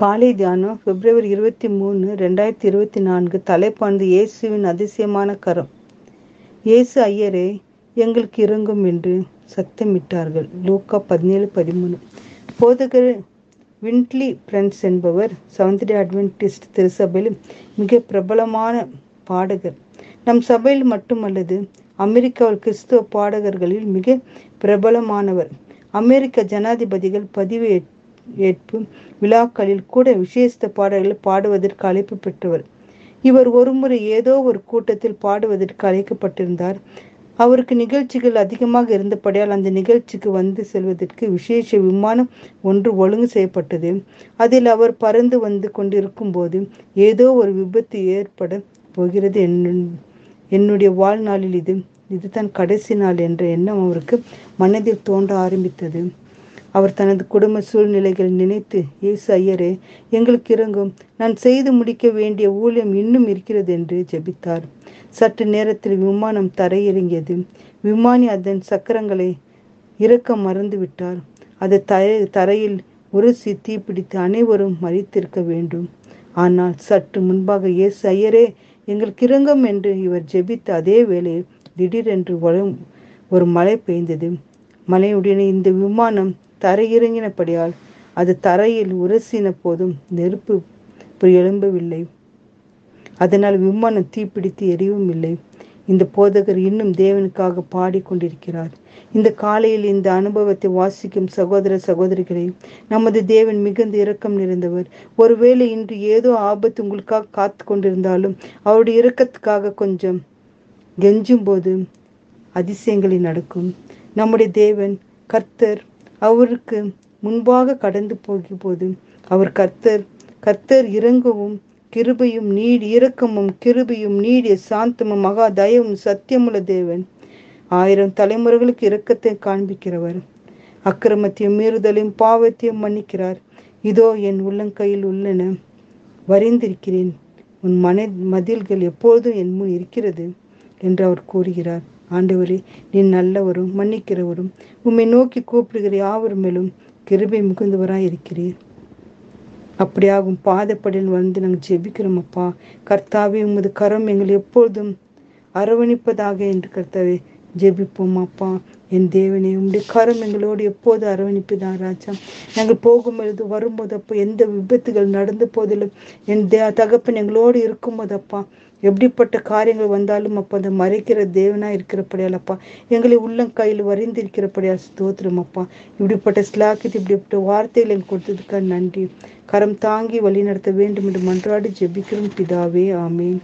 காலை தியானம் பிப்ரவரி இருபத்தி மூணு ரெண்டாயிரத்தி இருபத்தி நான்கு தலைப்பாண்டு இயேசுவின் அதிசயமான கரம். இயேசு ஐயரே எங்களுக்கு இறங்கும் என்று சத்தமிட்டார்கள். லூக்கா பதினேழு பதிமூணு. போதகர் வின்ட்லி பிரெண்ட்ஸ் என்பவர் சவுந்தரிய அட்வென்டிஸ்ட் திருசபையில் மிக பிரபலமான பாடகர். நம் சபையில் மட்டுமல்லது அமெரிக்காவில் கிறிஸ்துவ பாடகர்களில் மிக பிரபலமானவர். அமெரிக்க ஜனாதிபதிகள் பதிவு ஏற்பு. விழாக்களில் கூட விசேஷ பாடல்களை பாடுவதற்கு அழைப்பு பெற்றவர். இவர் ஒருமுறை ஏதோ ஒரு கூட்டத்தில் பாடுவதற்கு அழைக்கப்பட்டிருந்தார். அவருக்கு நிகழ்ச்சிகள் அதிகமாக இருந்தபடியால் அந்த நிகழ்ச்சிக்கு வந்து செல்வதற்கு விசேஷ விமானம் ஒன்று ஒழுங்கு செய்யப்பட்டது. அதில் அவர் பறந்து வந்து கொண்டிருக்கும் போது ஏதோ ஒரு விபத்து ஏற்பட போகிறது. என்னுடைய வாழ்நாளில் இது. இதுதான் கடைசி நாள் என்ற எண்ணம் அவருக்கு மனதில் தோன்ற ஆரம்பித்தது. அவர் தனது குடும்ப சூழ்நிலைகள் நினைத்து இயேசு ஐயரே எங்களுக்கு இறங்கும் நான் செய்து முடிக்க வேண்டிய ஊழியம் இன்னும் இருக்கிறது என்று ஜெபித்தார். சற்று நேரத்தில் விமானம் தரையிறங்கியது. விமானி அதன் சக்கரங்களை இறக்க மறந்து விட்டார் அது தரையில் உரசி தீப்பிடித்து அனைவரும் மறித்திருக்க வேண்டும். ஆனால் சற்று முன்பாக இயேசு ஐயரே எங்களுக்கு இறங்கும் என்று இவர் ஜெபித்த அதே வேளையில் திடீரென்று ஒரு மழை பெய்ந்தது. மழையுடனே இந்த விமானம் தரையிறங்கினபடியால் அது தரையில் உரசின போதும் நெருப்பு எழும்பவில்லை அதனால் விமானம் தீப்பிடித்து எரியவும் இல்லை. இந்த போதகர் இன்னும் தேவனுக்காக பாடிக்கொண்டிருக்கிறார் இந்த காலையில் இந்த அனுபவத்தை வாசிக்கும் சகோதர சகோதரிகளை நமது தேவன் மிகுந்த இரக்கம் நிறைந்தவர். ஒருவேளை இன்று ஏதோ ஆபத்து உங்களுக்காக காத்து கொண்டிருந்தாலும் அவருடைய இரக்கத்துக்காக கொஞ்சம் கெஞ்சும் போது அதிசயங்களை நடக்கும். நம்முடைய தேவன் கர்த்தர் அவருக்கு முன்பாக கடந்து போகும்போது அவர் கர்த்தர் கர்த்தர் இறங்கவும் கிருபையும் நீடி இரக்கமும் கிருபையும் நீடிய சாந்தமும் மகா தயவும் சத்தியமுள்ள தேவன். ஆயிரம் தலைமுறைகளுக்கு இரக்கத்தை காண்பிக்கிறவர். அக்கிரமத்தையும் மீறுதலையும் பாவத்தையும் மன்னிக்கிறார். இதோ என் உள்ளங்கையில் உள்ளன. வரைந்திருக்கிறேன். உன் மன மதில்கள் எப்போதும் என் முன் இருக்கிறது என்று அவர் கூறுகிறார். ஆண்டவரே நீ நல்லவரும் மன்னிக்கிறவரும் உம்மை நோக்கி கூப்பிடுகிற யாவர் மேலும் கிருபை மிகுந்தவராய் இருக்கிறீர். அப்படியாகும் பாதப்படியில் வந்து நாங்கள் ஜெபிக்கிறோம் அப்பா. கர்த்தாவே உமது கரம் எங்களை எப்பொழுதும் அரவணிப்பதாக என்று கர்த்தாவே ஜெபிப்போம் அப்பா என் தேவனே உடைய கரம் எங்களோடு எப்போது அரவணிப்புதான் ராஜா. நாங்கள் போகும்பொழுது வரும்போது அப்போ எந்த விபத்துகள் நடந்த போதிலும் என் தே தகப்பன் எங்களோடு இருக்கும்போது அப்பா எப்படிப்பட்ட காரியங்கள் வந்தாலும் அப்போ அந்த மறைக்கிற தேவனா இருக்கிறபடியால் அப்பா எங்களை உள்ளம் கையில் வரைந்திருக்கிறபடியால் ஸ்தோத்திரம் அப்பா. இப்படிப்பட்ட ஸ்லாக்கித்து இப்படிப்பட்ட வார்த்தைகள் எனக்கு கொடுத்ததுக்காக நன்றி. கரம் தாங்கி வழி நடத்த வேண்டும் என்று மன்றாடி ஜெபிக்கிறோம். பிதாவே ஆமேன்.